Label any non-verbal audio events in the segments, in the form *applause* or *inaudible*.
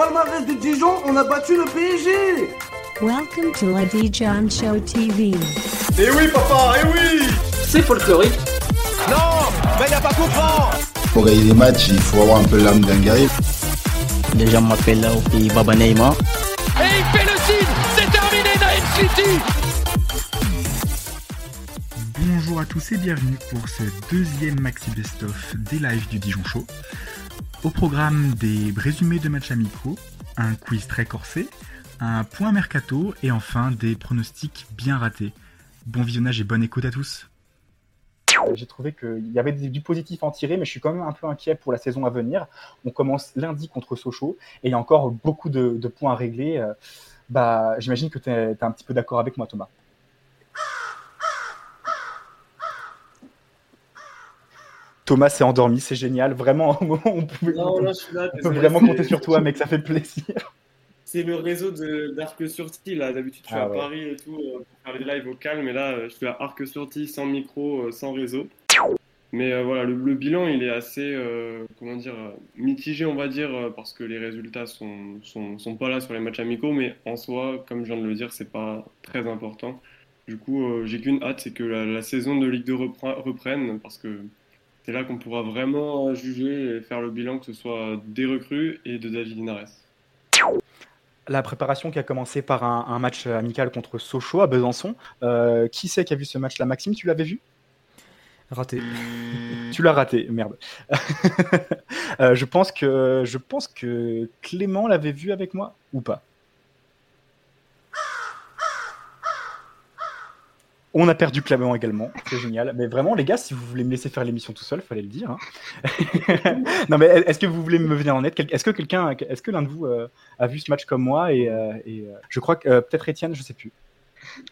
Palmarès de Dijon, on a battu le PSG Welcome to la Dijon Show TV. Eh oui, papa, eh oui C'est folklorique. Non, mais y a pas comprendre Pour gagner des matchs, il faut avoir un peu l'âme d'un guerrier. Les gens m'appellent là au pays Baba Neymar. Et il fait le signe C'est terminé, Naïm City Bonjour à tous et bienvenue pour ce deuxième Maxi Best-of des lives du Dijon Show. Au programme des résumés de matchs amicaux, un quiz très corsé, un point mercato et enfin des pronostics bien ratés. Bon visionnage et bonne écoute à tous. J'ai trouvé qu'il y avait du positif à en tirer, mais je suis quand même un peu inquiet pour la saison à venir. On commence lundi contre Sochaux et il y a encore beaucoup de, points à régler. Euh, Bah, J'imagine que tu es, un petit peu d'accord avec moi, Thomas. Thomas s'est endormi, c'est génial. Vraiment, on, pouvait- Non, là, je suis là, on peut vraiment compter sur toi, mec, ça fait plaisir. C'est le réseau de- d'Arc-sur-Tille, là. D'habitude, je suis Ah à ouais. Paris et tout euh, pour faire les lives au calme, et là, euh, je suis à Arc-sur-Tille sans micro, euh, sans réseau. Mais euh, voilà, le, le bilan, il est assez, comment dire, mitigé, on va dire, parce que les résultats sont, sont, sont pas là sur les matchs amicaux, mais en soi, comme je viens de le dire, c'est pas très important. Du coup, j'ai qu'une hâte, c'est que la, la saison de Ligue 2 repre- reprenne, parce que c'est là qu'on pourra vraiment juger et faire le bilan, que ce soit des recrues et de David Linares. La préparation qui a commencé par un, un match amical contre Sochaux à Besançon. Euh, qui c'est qui a vu ce match-là? Maxime, tu l'avais vu? Raté. *laughs* Tu l'as raté, merde. *laughs* Euh, je, pense que, je pense que Clément l'avait vu avec moi ou pas? On a perdu Clément également, c'est génial. Mais vraiment, les gars, si vous voulez me laisser faire l'émission tout seul, fallait le dire. hein. *laughs* non, mais est-ce que vous voulez me venir en aide? Est-ce que quelqu'un, est-ce que l'un de vous euh, a vu ce match comme moi et, euh, et, euh, je crois que euh, peut-être Étienne, je sais plus.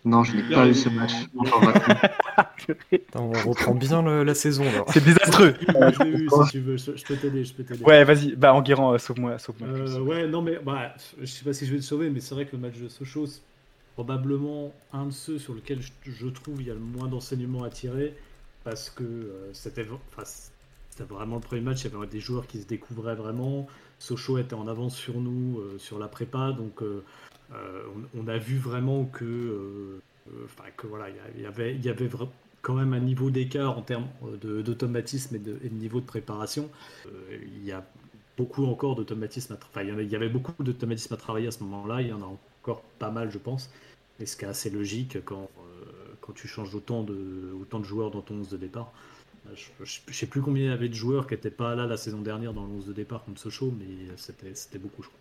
Non, je n'ai pas vu ce match. *laughs* *laughs* Attends, on reprend bien le- la saison. C'est désastreux. Euh, je l'ai vu si tu veux, je, je peux t'aider, je peux t'aider. Ouais, vas-y. Bah, Enguerrand, euh, sauve-moi, sauve-moi. Euh, ouais, non mais bah, je sais pas si je vais te sauver, mais c'est vrai que le match de Sochaux, probablement un de ceux sur lequel je, trouve il y a le moins d'enseignements à tirer, parce que euh, c'était enfin, vraiment le premier match, il y avait des joueurs qui se découvraient vraiment. Sochaux était en avance sur nous euh, sur la prépa, donc euh, on, a vu vraiment que, que voilà, il y avait, y avait quand même un niveau d'écart en termes d'automatisme et de, et de niveau de préparation. Il y a beaucoup encore d'automatisme enfin, il y avait beaucoup d'automatisme à travailler à ce moment-là, il y en a encore pas mal, je pense. Et ce qui est assez logique quand, euh, quand tu changes autant de, autant de joueurs dans ton 11 de départ. Euh, Je, je, je sais plus combien il y avait de joueurs qui n'étaient pas là la saison dernière dans le 11 de départ contre Sochaux, mais c'était c'était beaucoup, je crois.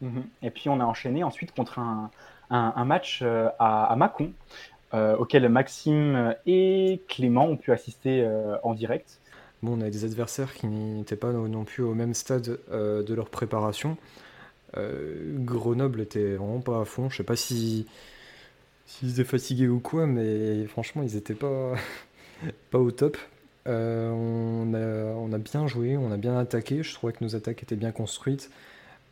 Mhm. Et puis on a enchaîné ensuite contre un, un- un match euh, à, à Mâcon, euh, auquel Maxime et Clément ont pu assister euh, en direct. Bon, on a des adversaires qui n'étaient pas non non plus au même stade euh, de leur préparation. Euh, Grenoble était vraiment pas à fond. Je sais pas si s'ils étaient fatigués ou quoi, mais franchement, ils étaient pas *laughs* pas au top. Euh, on a, on a bien joué, on a bien attaqué. Je trouvais que nos attaques étaient bien construites.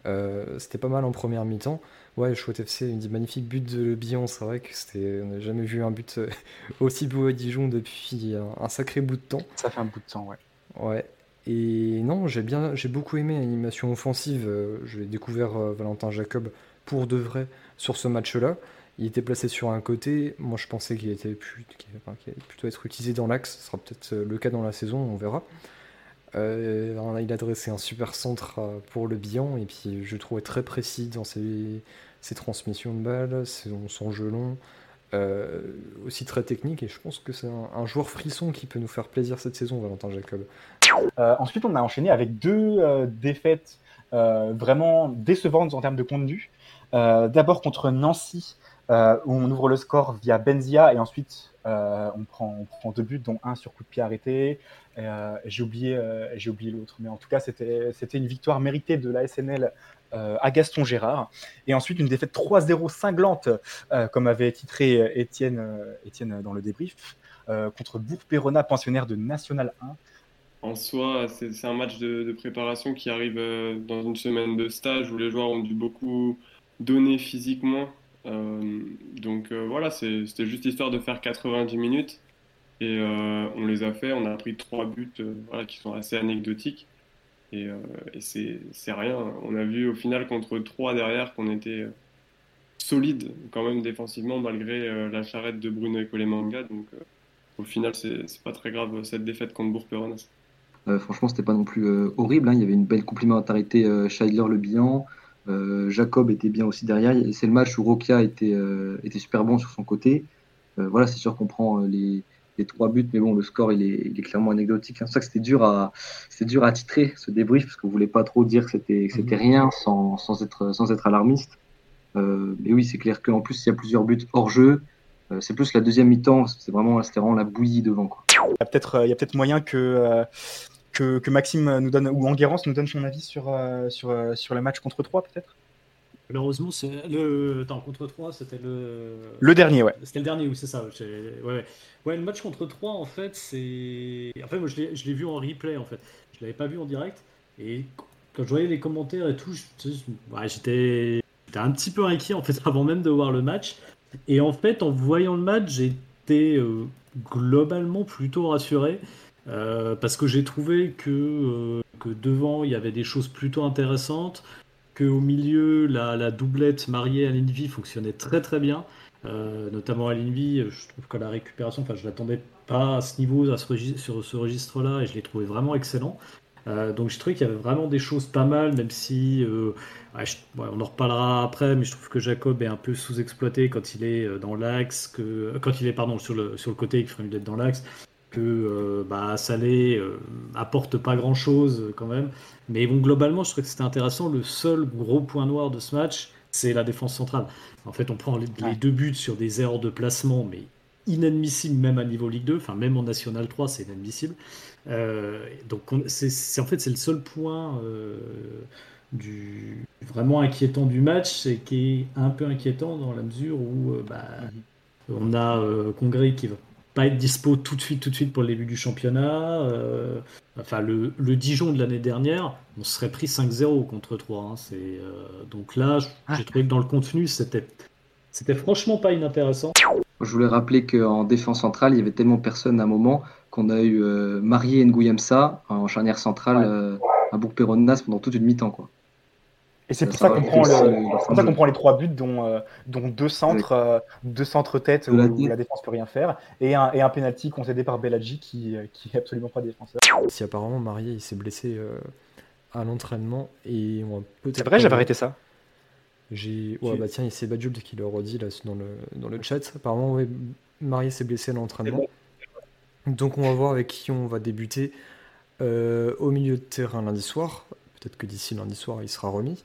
Euh, c'était pas mal en première mi-temps. Ouais, Chouette FC, une magnifique but de Billon. C'est vrai que c'était, on n'a jamais vu un but *laughs* aussi beau à Dijon depuis un, un sacré bout de temps. Ça fait un bout de temps, ouais. Ouais. Et non, j'ai bien, j'ai beaucoup aimé l'animation offensive. Euh, J'ai découvert euh, Valentin Jacob pour de vrai sur ce match-là. Il était placé sur un côté. Moi, je pensais qu'il était plus, qu'il- allait plutôt être utilisé dans l'axe. Ce sera peut-être euh, le cas dans la saison, on verra. Il a dressé un super centre pour le bilan et puis je le trouvais très précis dans ses, ses transmissions de balles, son, son jeu long, euh, aussi très technique et je pense que c'est un, un joueur frisson qui peut nous faire plaisir cette saison, Valentin Jacob. Euh, ensuite, on a enchaîné avec deux euh, défaites vraiment décevantes en termes de contenu. D'abord contre Nancy, où on ouvre le score via Benzia et ensuite euh, on, prend, deux buts, dont un sur coup de pied arrêté. Euh, J'ai oublié, euh, j'ai oublié l'autre, mais en tout cas, c'était une victoire méritée de la SNL à Gaston Gérard. Et ensuite, une défaite 3-0 cinglante, comme avait titré Étienne, dans le débrief, contre Bourg-Péronat, pensionnaire de National 1. En soi, c'est un match de, préparation qui arrive dans une semaine de stage où les joueurs ont dû beaucoup donner physiquement. Euh, donc euh, voilà, c'était juste histoire de faire 90 minutes. Et euh, on les a fait, on a pris trois buts qui sont assez anecdotiques. Et c'est rien. On a vu au final contre 3 derrière qu'on était solide quand même défensivement malgré la charrette de Bruno et Colemanga. Donc au final, c'est pas très grave cette défaite contre Bourg-Péronas. Euh, franchement, c'était pas non plus horrible. Hein. Il y avait une belle complémentarité Scheidler-Le Bihan. Jacob était bien aussi derrière. C'est le match où Rokia était, était super bon sur son côté. voilà, c'est sûr qu'on prend les, les, trois buts, mais bon, le score, il est, il est clairement anecdotique. C'est pour ça que c'était dur à, dur à titrer ce débrief, parce qu'on voulait pas trop dire que c'était, c'était rien sans, sans, être, sans être alarmiste. mais oui, c'est clair qu'en plus, il y a plusieurs buts hors jeu. Euh, c'est plus la deuxième mi-temps, c'est vraiment, vraiment la bouillie devant. Quoi. Il y a peut-être euh, peut moyen que, euh, que, que, Maxime nous donne, ou Enguerrance nous donne son avis sur, sur, sur le match contre 3 peut-être? Malheureusement, c'est le. Attends, contre 3, c'était le. Le dernier, ouais. C'était le dernier, oui, c'est ça. Ouais, ouais. ouais, le match contre 3, en fait, c'est. En fait, moi, je l'ai vu en replay, en fait. Je l'avais pas vu en direct. Et quand je voyais les commentaires et tout, j'étais un petit peu inquiet, en fait, *laughs* avant même de voir le match. Et en fait, en voyant le match, j'étais euh, globalement plutôt rassuré. Euh, parce que j'ai trouvé que, euh, que devant, il y avait des choses plutôt intéressantes. Qu'au milieu, la, doublette mariée à l'Invi fonctionnait très très bien. notamment à l'Invi, je trouve que la récupération, enfin, je l'attendais pas à ce niveau, à ce sur ce registre-là, et je l'ai trouvé vraiment excellent. donc j'ai trouvé qu'il y avait vraiment des choses pas mal, même si on en reparlera après, mais je trouve que Jacob est un peu sous-exploité quand il est euh, dans l'axe, quand il est pardon sur le côté, il ferait mieux d'être dans l'axe, que euh, bah, Salé euh, apporte pas grand-chose quand même. Mais bon, globalement, je trouve que c'était intéressant. Le seul gros point noir de ce match, c'est la défense centrale. En fait, on prend les, deux buts sur des erreurs de placement, mais inadmissibles même à niveau Ligue 2, enfin même en National 3, c'est inadmissible. donc c'est en fait c'est le seul point du vraiment inquiétant du match, c'est qui est un peu inquiétant dans la mesure où euh, bah, mhm. on a euh, Congrès qui va pas être dispo tout de suite, tout de suite pour le début du championnat. Euh, enfin, le, le, Dijon de l'année dernière, on serait pris 5-0 contre 3. Hein, c'est, donc là, j'ai trouvé que dans le contenu, c'était, c'était franchement pas inintéressant. Je voulais rappeler qu'en défense centrale, il y avait tellement personne à un moment qu'on a eu Marié Nguyemsa en charnière centrale à Bourg-Péronnas pendant toute une mi-temps. Quoi. Et c'est pour ça qu'on prend, le, prend les trois buts, dont, euh, dont deux centres, euh, deux centres tête où, la défense peut rien faire, et un, et un penalty concédé par Bellaggi qui, euh, qui est absolument pas défenseur. Si apparemment Marié il s'est blessé à l'entraînement et on C'est vrai, j'avais arrêté ça. J'ai ouais, bah tiens, c'est Badjult qui le redit là dans le dans le chat. Apparemment ouais, Marié s'est blessé à l'entraînement. Donc on va voir avec qui on va débuter au milieu de terrain lundi soir. Peut-être que d'ici lundi soir, il sera remis.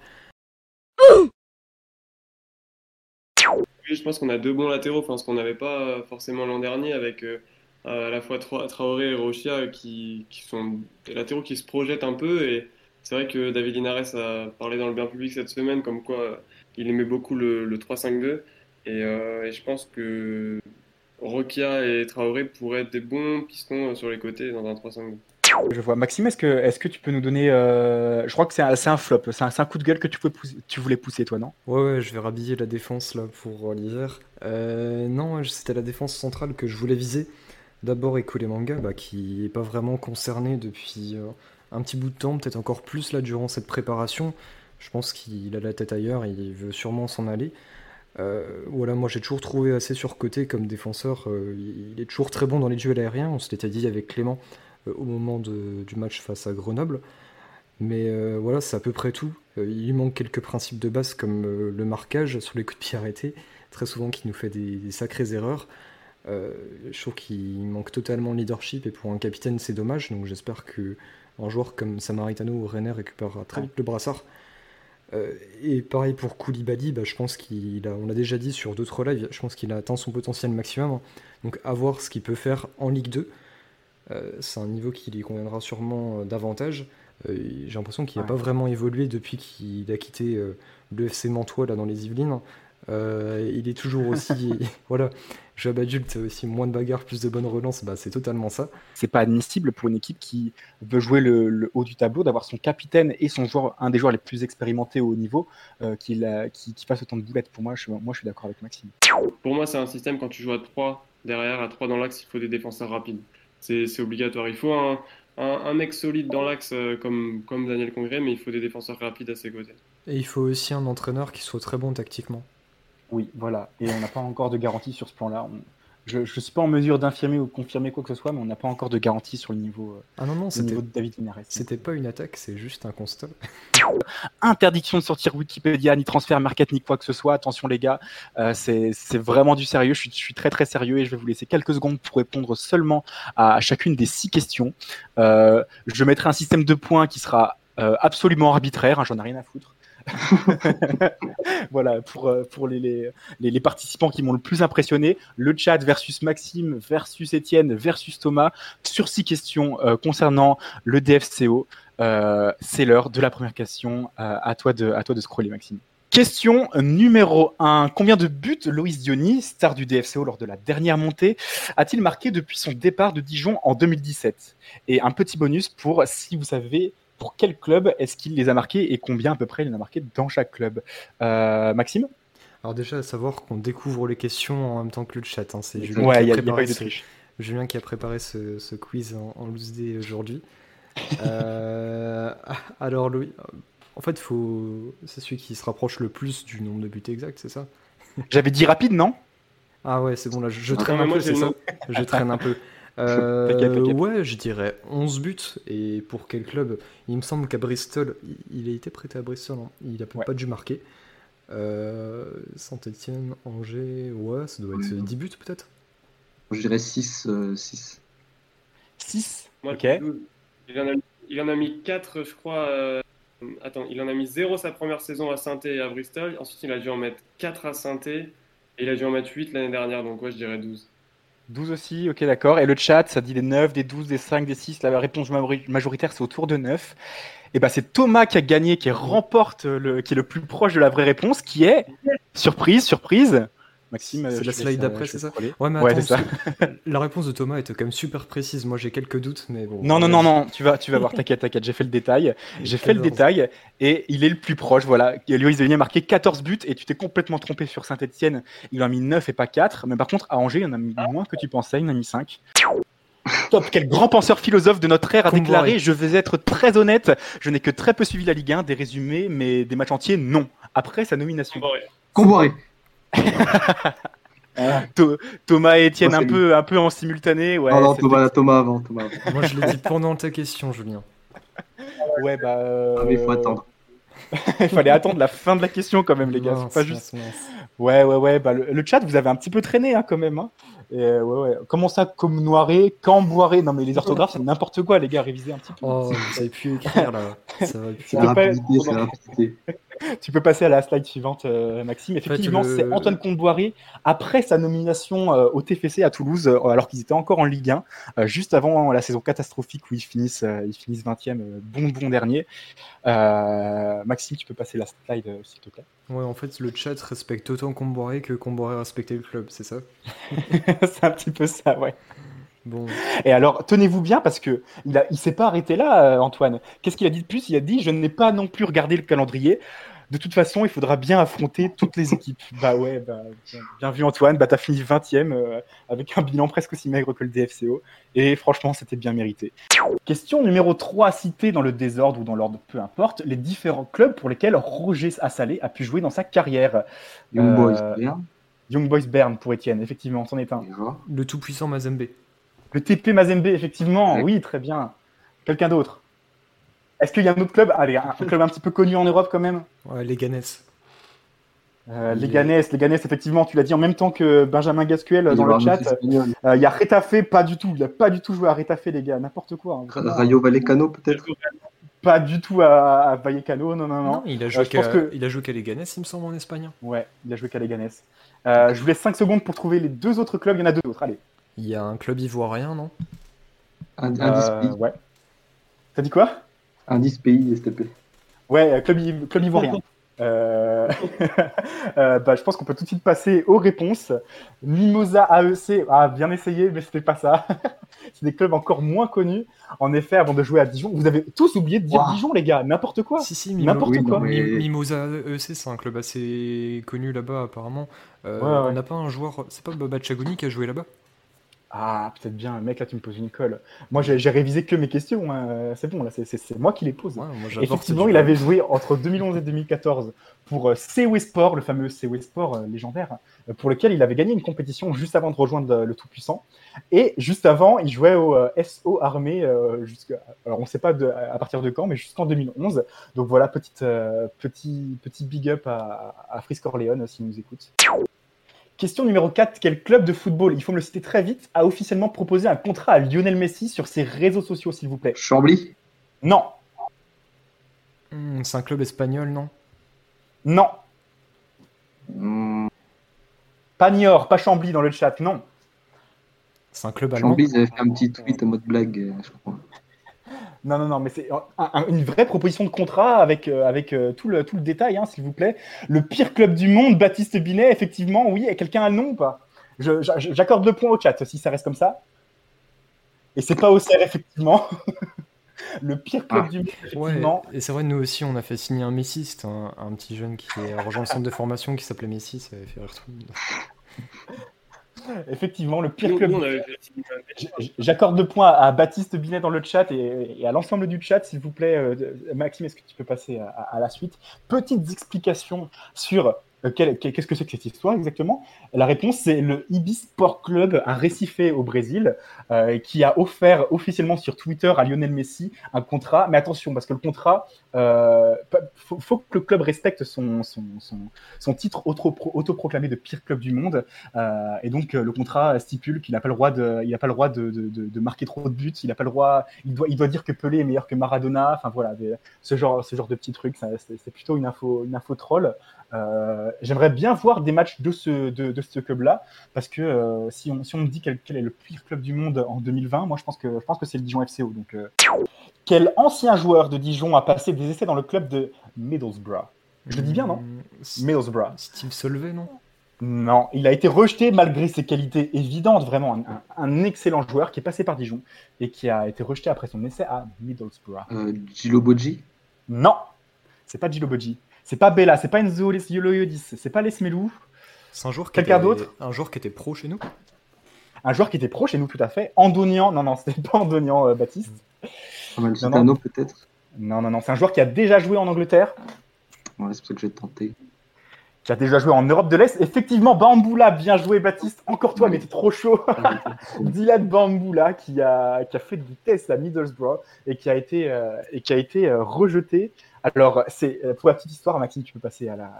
je pense qu'on a deux bons latéraux, enfin, ce qu'on n'avait pas forcément l'an dernier avec euh, à la fois Traoré et Rochia qui, sont des latéraux qui se projettent un peu. Et c'est vrai que David Linares a parlé dans le bien public cette semaine comme quoi il aimait beaucoup le, 3-5-2. Euh, et, je pense que Rochia et Traoré pourraient être des bons pistons sur les côtés dans un 3-5-2. Je vois. Maxime, est-ce que, est que tu peux nous donner. Euh, je crois que c'est un, flop, c'est un, coup de gueule que tu, voulais pousser, toi, non? Ouais, je vais rhabiller la défense là pour l'hiver. Euh, non, c'était la défense centrale que je voulais viser. D'abord Ekole Manga, bah, qui n'est pas vraiment concerné depuis euh, un petit bout de temps, peut-être encore plus là durant cette préparation. Je pense qu'il a la tête ailleurs, il veut sûrement s'en aller. voilà, moi j'ai toujours trouvé assez surcoté comme défenseur. il est toujours très bon dans les duels aériens. On s'était dit avec Clément euh, au moment du match face à Grenoble. Mais euh, voilà, c'est à peu près tout. Euh, il manque quelques principes de base comme le marquage sur les coups de pied arrêtés, très souvent qui nous fait des, sacrées erreurs. je trouve qu'il manque totalement leadership et pour un capitaine c'est dommage. Donc j'espère que un joueur comme Samaritano ou Renner récupérera très vite le brassard. et pareil pour Koulibaly, bah, je pense qu'il a, on l'a déjà dit sur d'autres lives, je pense qu'il a atteint son potentiel maximum. Donc à voir ce qu'il peut faire en Ligue 2. Euh, c'est un niveau qui lui conviendra sûrement euh, davantage. Euh, j'ai l'impression qu'il n'a pas vraiment évolué depuis qu'il a quitté le FC Mantois là, dans les Yvelines. il est toujours *laughs* aussi. voilà, Job adulte, aussi moins de bagarres, plus de bonnes relances, bah, c'est totalement ça. C'est pas admissible pour une équipe qui veut jouer le, haut du tableau, d'avoir son capitaine et son joueur, un des joueurs les plus expérimentés au haut niveau, qui, qui, fasse autant de boulettes. Pour moi, je, moi, je suis d'accord avec Maxime. Pour moi, c'est un système quand tu joues à 3 derrière, à 3 dans l'axe, il faut des défenseurs rapides c'est obligatoire. Il faut un, un, mec solide dans l'axe comme, comme Daniel Congrès, mais il faut des défenseurs rapides à ses côtés. Et il faut aussi un entraîneur qui soit très bon tactiquement. Oui, voilà. Et on n'a pas encore de garantie sur ce plan-là. Je ne suis pas en mesure d'infirmer ou de confirmer quoi que ce soit, mais on n'a pas encore de garantie sur le niveau, euh, ah non, non, c'était, de David C'était pas une attaque, c'est juste un constat. *laughs* Interdiction de sortir Wikipédia, ni transfert market, ni quoi que ce soit. Attention les gars, euh, c'est, vraiment du sérieux. Je suis, très très sérieux et je vais vous laisser quelques secondes pour répondre seulement à, chacune des six questions. Euh, je mettrai un système de points qui sera absolument arbitraire, hein, j'en ai rien à foutre. *laughs* voilà, pour, euh, pour les, les, participants qui m'ont le plus impressionné, le chat versus Maxime versus Étienne versus Thomas sur six questions euh, concernant le DFCO. Euh, c'est l'heure de la première question. à, toi de, à toi de scroller, Maxime. Question numéro 1. Combien de buts Loïs Diony, star du DFCO lors de la dernière montée, a-t-il marqué depuis son départ de Dijon en 2017 Et un petit bonus pour si vous savez pour quel club est-ce qu'il les a marqués et combien à peu près il en a marqué dans chaque club euh, Maxime Alors déjà, à savoir qu'on découvre les questions en même temps que le chat. Hein. C'est Julien, ouais, qui a, préparé ce, Julien qui a préparé ce, quiz en, loose day aujourd'hui. *laughs* Euh, alors, Louis, en fait, faut... c'est celui qui se rapproche le plus du nombre de buts exact, c'est ça? J'avais dit rapide, non? Ah ouais, c'est bon, là, je, traîne un peu, c'est ça? Je traîne un peu. *laughs* Euh, ouais, je dirais 11 buts. Et pour quel club? Il me semble qu'à Bristol, il, a été prêté à Bristol, hein. il a pas dû marquer. Euh, Saint-Etienne, Angers, ouais, ça doit être 10 buts peut-être Je dirais 6. 6. 6 Ok. Il en, a, il en, a, mis 4, je crois. Euh, attends, il en a mis 0 sa première saison à saint et à Bristol. Ensuite, il a dû en mettre 4 à saint et il a dû en mettre 8 l'année dernière. Donc, ouais, je dirais 12. 12 aussi, ok d'accord. Et le chat, ça dit des 9, des 12, des 5, des 6. La réponse majoritaire, c'est autour de 9. Et ben c'est Thomas qui a gagné, qui remporte, le, qui est le plus proche de la vraie réponse, qui est, surprise, surprise, Maxime, c'est la slide d'après, c'est ça Ouais, mais attends, ça. la réponse de Thomas était quand même super précise. Moi, j'ai quelques doutes, mais bon. Non, non, non, non, tu vas, tu vas voir, t'inquiète, t'inquiète, j'ai fait le détail. *laughs* J'ai fait le détail et il est le plus proche. Voilà, Loïs Deligny a marqué 14 buts et tu t'es complètement trompé sur Saint-Etienne. Il en a mis 9 et pas 4. Mais par contre, à Angers, il en a mis moins que tu pensais, il en a mis 5. Top, quel grand penseur philosophe de notre ère a déclaré Je vais être très honnête, je n'ai que très peu suivi la Ligue 1, des résumés, mais des matchs entiers, non. Après sa nomination. Comboiré. *laughs* Thomas et Étienne un peu, un peu en simultané. Ouais, non, Thomas, Thomas, avant, Moi, je l'ai dit pendant ta question, Julien. *laughs* Ouais, bah. Ah, il faut attendre. *laughs* il fallait attendre la fin de la question quand même, les gars. pas juste. Ouais, ouais, ouais. Bah, le, chat, vous avez un petit peu traîné hein, quand même. Hein. Et, euh, ouais, ouais. Comment ça, comme noiré, camboiré? Non, mais les orthographes, c'est n'importe quoi, les gars. Révisez un petit peu. Oh, vous avez pu écrire là. Ça va plus. rapidité, c'est rapidité tu peux passer à la slide suivante, euh, Maxime. Effectivement, c'est Antoine Comboiré, après sa nomination euh, au TFC à Toulouse, euh, alors qu'ils étaient encore en Ligue 1, juste avant la saison catastrophique où ils finissent, ils finissent 20e, bon bon dernier. Maxime, tu peux passer la slide, s'il te plaît. Ouais, en fait, le chat respecte autant Comboiré que Comboiré respectait le club, c'est ça? *laughs* C'est un petit peu ça, ouais. Bon. Et alors, tenez-vous bien parce que il, a, il s'est pas arrêté là, Antoine. Qu'est-ce qu'il a dit de plus? Il a dit Je n'ai pas non plus regardé le calendrier de toute façon, il faudra bien affronter toutes les équipes. *laughs* bah ouais, bah, bien, vu Antoine, bah t'as fini 20ème euh, avec un bilan presque aussi maigre que le DFCO. Et franchement, c'était bien mérité. Question numéro 3, citée dans le désordre ou dans l'ordre, peu importe, les différents clubs pour lesquels Roger Assalé a pu jouer dans sa carrière. Young Boys euh, Bern. Young Boys Bern pour Étienne, effectivement, c'en est un. Le tout-puissant Mazembe. Le TP Mazembe, effectivement, oui, très bien. Quelqu'un d'autre? Est-ce qu'il y a un autre club? Allez, un, club un petit peu connu en Europe quand même? Ouais, les Ganes. Euh, les Ganes, les Ganes, effectivement, tu l'as dit en même temps que Benjamin Gasquel dans le chat. Euh, il y a Retafe, pas du tout. Il n'a pas du tout joué à Retafe, les gars, n'importe quoi. Hein. Rayo Vallecano, peut-être? Pas du tout à, Vallecano, non, non, non. il, a joué euh, il a joué qu'à Leganés, il me semble, en Espagne. Ouais, il a joué qu'à Leganés. Euh, je vous laisse 5 secondes pour trouver les deux autres clubs. Il y en a deux autres, allez. Il y a un club ivoirien, non? Un, un Ouais. T'as dit quoi? Indice pays, STP. Ouais, euh, club, club ivoirien. Euh, *laughs* euh... bah, je pense qu'on peut tout de suite passer aux réponses. Mimosa AEC, ah, bien essayé, mais c'était pas ça. *laughs* c'est des clubs encore moins connus. En effet, avant de jouer à Dijon, vous avez tous oublié de dire Dijon, les gars, n'importe quoi. Si, si, n'importe quoi. Mimosa AEC, c'est un club assez connu là-bas, apparemment. Euh, on n'a pas un joueur, c'est pas Baba Chagoni qui a joué là-bas? Ah, peut-être bien, mec, là tu me poses une colle. Moi j'ai révisé que mes questions, hein. c'est bon, là c'est moi qui les pose. Effectivement, il avait joué entre 2011 et 2014 pour euh, CW Sport, le fameux CW Sport euh, légendaire, euh, pour lequel il avait gagné une compétition juste avant de rejoindre le Tout-Puissant. Et juste avant, il jouait au SO Armée, alors on ne sait pas à partir de quand, mais jusqu'en 2011. Donc voilà, petite, petit, petit big up à, à Frisk Orléans s'il nous écoute. Question numéro 4. Quel club de football, il faut me le citer très vite, a officiellement proposé un contrat à Lionel Messi sur ses réseaux sociaux, s'il vous plaît? Chambly? Non. Hmm, c'est un club espagnol, non? Non. Hmm. Pas Niort, pas Chambly dans le chat, non. C'est un club allemand. Chambly, ils avaient fait un petit tweet en mode blague, euh, je crois. Non, non, non, mais c'est une vraie proposition de contrat avec, euh, avec euh, tout, le, tout le détail, hein, s'il vous plaît. Le pire club du monde, Baptiste Binet, effectivement, oui. Et quelqu'un a le nom ou pas? J'accorde le point au chat si ça reste comme ça. Et c'est pas au CR, effectivement. *laughs* le pire club ah. du monde, effectivement. et c'est vrai, nous aussi, on a fait signer un Messi. C'était un, petit jeune qui est rejoint le centre de formation qui s'appelait Messi. Ça avait fait rire tout le monde. Effectivement, le pire club. J'accorde deux points à Baptiste Binet dans le chat et, à l'ensemble du chat, s'il vous plaît. Euh, Maxime, est-ce que tu peux passer à la suite? Petites explications sur qu'est-ce que c'est que cette histoire exactement? La réponse, c'est le Ibis Sport Club, un récifé au Brésil, euh, qui a offert officiellement sur Twitter à Lionel Messi un contrat. Mais attention, parce que le contrat, euh, faut, que le club respecte son, son, son, titre autoproclamé de pire club du monde. et donc, le contrat stipule qu'il n'a pas le droit, de, il pas le droit de, de, marquer trop de buts, il n'a pas le droit, il doit, il doit dire que Pelé est meilleur que Maradona. Enfin voilà, ce, genre, ce genre de petits trucs, c'est plutôt une info, une info troll. Euh, j'aimerais bien voir des matchs de ce, de, ce club-là, parce que euh, si, on, si on me dit quel, est le pire club du monde en 2020, moi je pense que, je pense que c'est le Dijon FCO. Donc, euh. Quel ancien joueur de Dijon a passé des essais dans le club de Middlesbrough? Je le dis bien, non? Hmm, Middlesbrough. Steve Solvay, non? Non, il a été rejeté malgré ses qualités évidentes, vraiment un, excellent joueur qui est passé par Dijon et qui a été rejeté après son essai à Middlesbrough. Euh, Gilo Bodji? Non, c'est pas Gilo Bodji. C'est pas Bella, c'est pas Enzo Yoloyodis, c'est pas Les Smelou. C'est un joueur Quelqu'un d'autre Un joueur qui était pro chez nous Un joueur qui était pro chez nous, tout à fait. Andonian, non, non, c'était *laughs* pas Andonian, euh, Baptiste. Citano, peut-être Non, non, non, c'est un joueur qui a déjà joué en Angleterre. Ouais, c'est pour ça que j'ai tenté. Qui a déjà joué en Europe de l'Est. Effectivement, Bamboula, bien joué, Baptiste. Encore toi, mais t'es trop chaud. *laughs* Dylan Bamboula, qui a, qui a fait du test à Middlesbrough et qui a été, euh, et qui a été euh, rejeté alors, c'est euh, pour la petite histoire, Maxime, tu peux passer à la,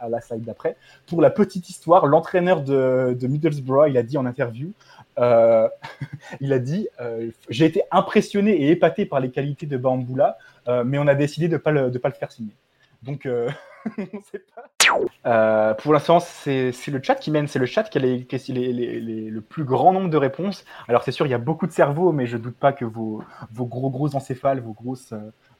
à, la slide d'après. Pour la petite histoire, l'entraîneur de, Middlesbrough, il a dit en interview, euh, *laughs* il a dit, euh, j'ai été impressionné et épaté par les qualités de Bamboula, mais on a décidé de ne pas, le, pas le faire signer. Donc, *laughs* *laughs* on ne sait pas. pour l'instant, c'est le chat qui mène. C'est le chat qui a le plus grand nombre de réponses. Alors, c'est sûr, il y a beaucoup de cerveaux, mais je ne doute pas que vos, vos gros, gros encéphales, vos grosses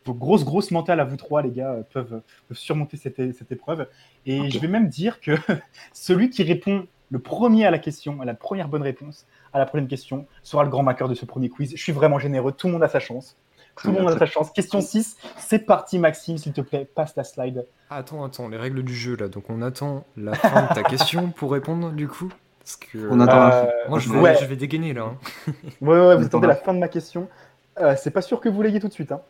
vos grosses, grosses mentales à vous trois, les gars, peuvent, surmonter cette, épreuve. Et je vais même dire que *laughs* celui qui répond le premier à la question, à la première bonne réponse, à la prochaine question, sera le grand vainqueur de ce premier quiz. Je suis vraiment généreux, tout le monde a sa chance. Tout le monde a sa chance. Question 6, c'est parti Maxime, s'il te plaît, passe la slide. Attends, attends, les règles du jeu là. Donc on attend la fin de ta *laughs* question pour répondre du coup Parce que on attend euh, Moi je vais, je vais dégainer là. Hein. *laughs* ouais, ouais, vous attendez la fin de ma question. Euh, c'est pas sûr que vous l'ayez tout de suite. Hein.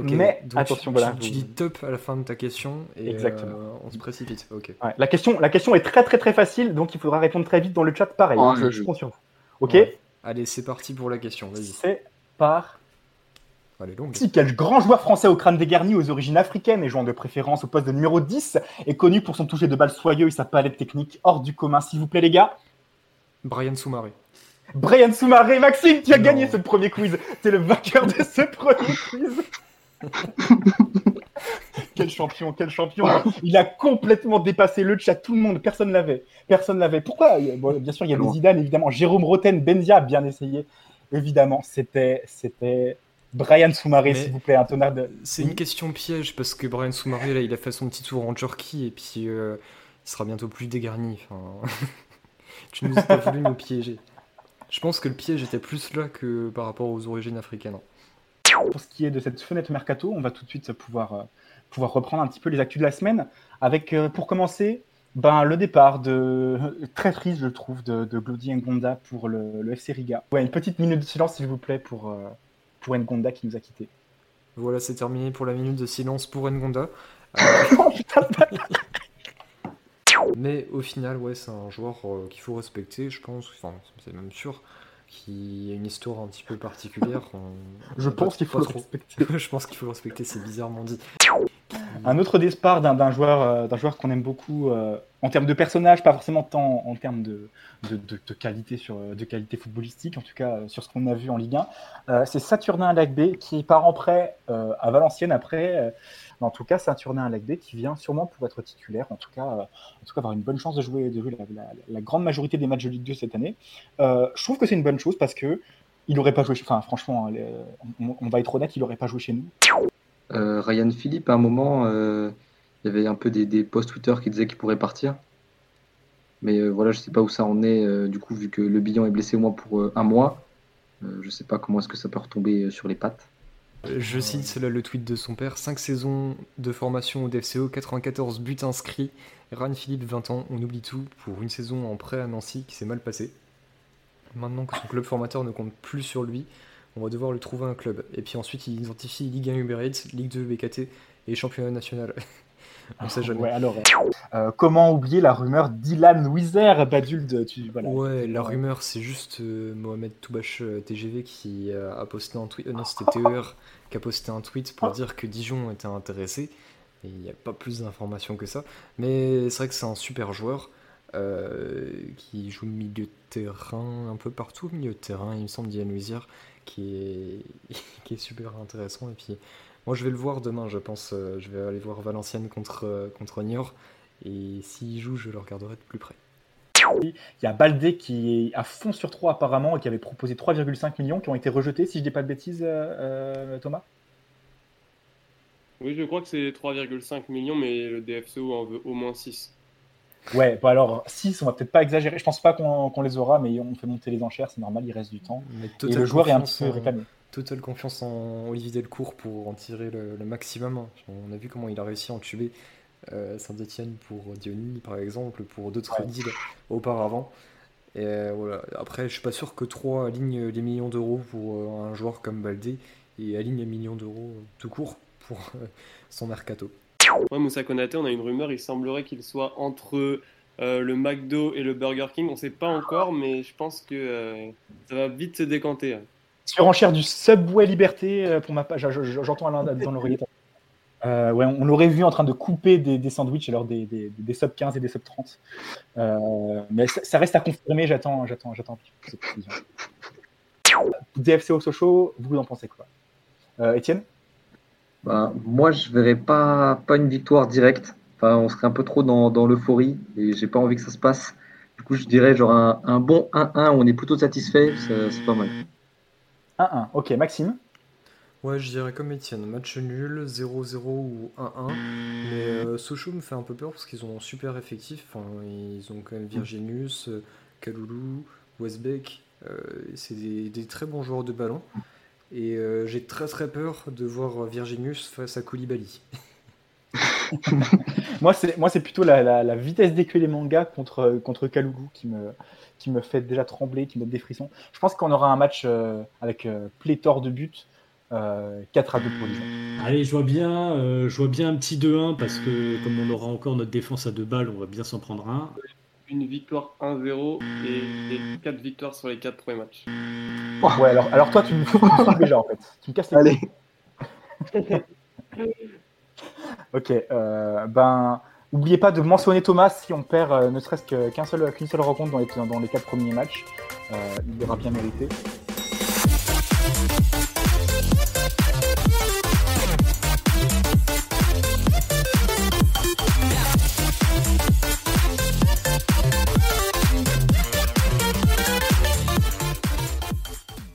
Mais attention, tu, voilà. Tu, dis top à la fin de ta question et Exactement. Euh, on se précipite. Ok. la, question, la question est très très très facile, donc il faudra répondre très vite dans le chat pareil. Oh, je, sur vous. Ok Allez, c'est parti pour la question. Vas-y. C'est Si quel grand joueur français au crâne dégarni, aux origines africaines et jouant de préférence au poste de numéro 10 est connu pour son toucher de balle soyeux et sa palette technique hors du commun, s'il vous plaît, les gars Brian Soumaré. Brian Soumaré, Maxime, tu as gagné ce premier quiz. Tu es le vainqueur de ce premier quiz. *laughs* quel champion, quel champion. Il a complètement dépassé le chat, tout le monde, personne l'avait. Personne l'avait. Pourquoi? Bien sûr, il y avait Zidane, évidemment. Jérôme Roten, Benzia, bien essayé. Évidemment, c'était c'était Brian Soumaré, s'il vous plaît, un tonnerre de... C'est une question piège, parce que Brian Soumaré, là, il a fait son petit tour en Turquie, et puis euh, il sera bientôt plus dégarni. Enfin... *laughs* tu nous as pas voulu nous piéger. Je pense que le piège était plus là que par rapport aux origines africaines. Pour ce qui est de cette fenêtre mercato, on va tout de suite pouvoir, euh, pouvoir reprendre un petit peu les actus de la semaine. Avec, euh, pour commencer, ben, le départ de très triste, je trouve, de, de Glody Ngonda pour le, le, FC Riga. Ouais, une petite minute de silence, s'il vous plaît, pour, pour Ngonda qui nous a quittés. Voilà, c'est terminé pour la minute de silence pour Ngonda. *laughs* oh, putain, *laughs* Mais au final, ouais, c'est un joueur euh, qu'il faut respecter, je pense. Enfin, c'est même sûr qui a une histoire un petit peu particulière. Je pense qu'il faut le respecter. *laughs* je pense qu'il faut le respecter, c'est bizarrement dit. Un autre départ d'un joueur, euh, d'un joueur qu'on aime beaucoup euh, en termes de personnage, pas forcément tant en termes de, de, de, qualité sur, de qualité footballistique, en tout cas sur ce qu'on a vu en Ligue 1. c'est Saturnin Lagbe qui part en prêt à Valenciennes après en tout cas, Saturnin Lagbe qui vient sûrement pour être titulaire, en tout cas, euh, en tout cas avoir une bonne chance de jouer, de jouer la, grande majorité des matchs de Ligue 2 cette année. Euh, je trouve que c'est une bonne chose parce que il n'aurait pas joué. Enfin, franchement, on, va être honnête, il n'aurait pas joué chez nous. Euh, Ryan Philippe, à un moment, il y avait un peu des, posts Twitter qui disaient qu'il pourrait partir. Mais voilà, je ne sais pas où ça en est, du coup, vu que le bilan est blessé moi pour un mois. je ne sais pas comment est-ce que ça peut retomber sur les pattes. Je cite cela le tweet de son père 5 saisons de formation au DFCO, 94 buts inscrits. Ran Philippe, 20 ans, on oublie tout pour une saison en prêt à Nancy qui s'est mal passée. Maintenant que son club formateur ne compte plus sur lui, on va devoir lui trouver un club. Et puis ensuite, il identifie Ligue 1 Uber Eats, Ligue 2 BKT et championnat national. *laughs* On sait jamais. Ouais, alors, euh, comment oublier la rumeur d'Ilan Wizer, Badul tu, voilà. Ouais, la rumeur, c'est juste euh, Mohamed Toubache euh, TGV qui a posté un tweet. non, c'était TER qui a posté un tweet pour dire que Dijon était intéressé. Et il n'y a pas plus d'informations que ça. Mais c'est vrai que c'est un super joueur qui joue milieu de terrain un peu partout, milieu de terrain, il me semble, d'Ilan Wizer, qui est, *laughs* qui est super intéressant. Et puis moi, je vais le voir demain, je pense. Euh, je vais aller voir Valenciennes contre, euh, contre Niort. Et s'il joue, je le regarderai de plus près. Il y a Baldé qui est à fond sur 3 apparemment et qui avait proposé 3,5 millions qui ont été rejetés, si je dis pas de bêtises, euh, Thomas Oui, je crois que c'est 3,5 millions, mais le DFCO en veut au moins 6. Ouais, bon alors 6, on va peut-être pas exagérer. Je pense pas qu'on les aura, mais on fait monter les enchères, c'est normal, il reste du temps. et le joueur est un peu réclamé totale confiance en Olivier Delcourt pour en tirer le, maximum. On a vu comment il a réussi à entuber euh, Saint-Etienne pour Diony, par exemple, pour d'autres deals auparavant. Et euh, voilà. Après, je suis pas sûr que 3 alignent les millions d'euros pour euh, un joueur comme Baldé et aligne les millions d'euros tout court pour son mercato. Ouais, Moussa Konaté, on a une rumeur, il semblerait qu'il soit entre le McDo et le Burger King. On ne sait pas encore, mais je pense que ça va vite se décanter. Hein. Surenchère du Subway Liberté euh, pour ma page. J'entends Alain dans l'oreillette. Euh, ouais, on l'aurait vu en train de couper des, sandwichs, alors des, des, sub 15 et des sub 30. Euh, mais ça, reste à confirmer, j'attends, j'attends, j'attends DFC au Sochaux, vous en pensez quoi? Euh, Étienne? Bah, Moi, je verrais pas, pas une victoire directe. Enfin, on serait un peu trop dans, dans l'euphorie et j'ai pas envie que ça se passe. Du coup, je dirais genre un, un bon 1-1 où on est plutôt satisfait, c'est pas mal. 1-1. Ok, Maxime? Ouais, je dirais comme Etienne, match nul, 0-0 ou 1-1. Mais euh, Sochaux me fait un peu peur parce qu'ils ont un super effectif. Enfin, ils ont quand même Virginius, euh, Kaloulou, Westbeck. Euh, c'est des, très bons joueurs de ballon. Et j'ai très très peur de voir Virginius face à Koulibaly. *laughs* moi, c'est plutôt la, vitesse d'écueil des mangas contre, contre Kaloulou qui me, qui me fait déjà trembler, qui me donne des frissons. Je pense qu'on aura un match euh, avec euh, pléthore de buts. 4 euh, à 2 pour Allez, je vois bien, je vois bien un petit 2-1 parce que comme on aura encore notre défense à deux balles, on va bien s'en prendre un. Une victoire 1-0 et, 4 victoires sur les 4 premiers matchs. Ouais, alors, alors toi, tu me fous déjà en fait. Tu me casses les Allez. *laughs* ok, ben N'oubliez pas de mentionner Thomas si on perd euh, ne serait-ce qu'une seul, seule rencontre dans les, dans les quatre premiers matchs. Euh, il aura bien mérité.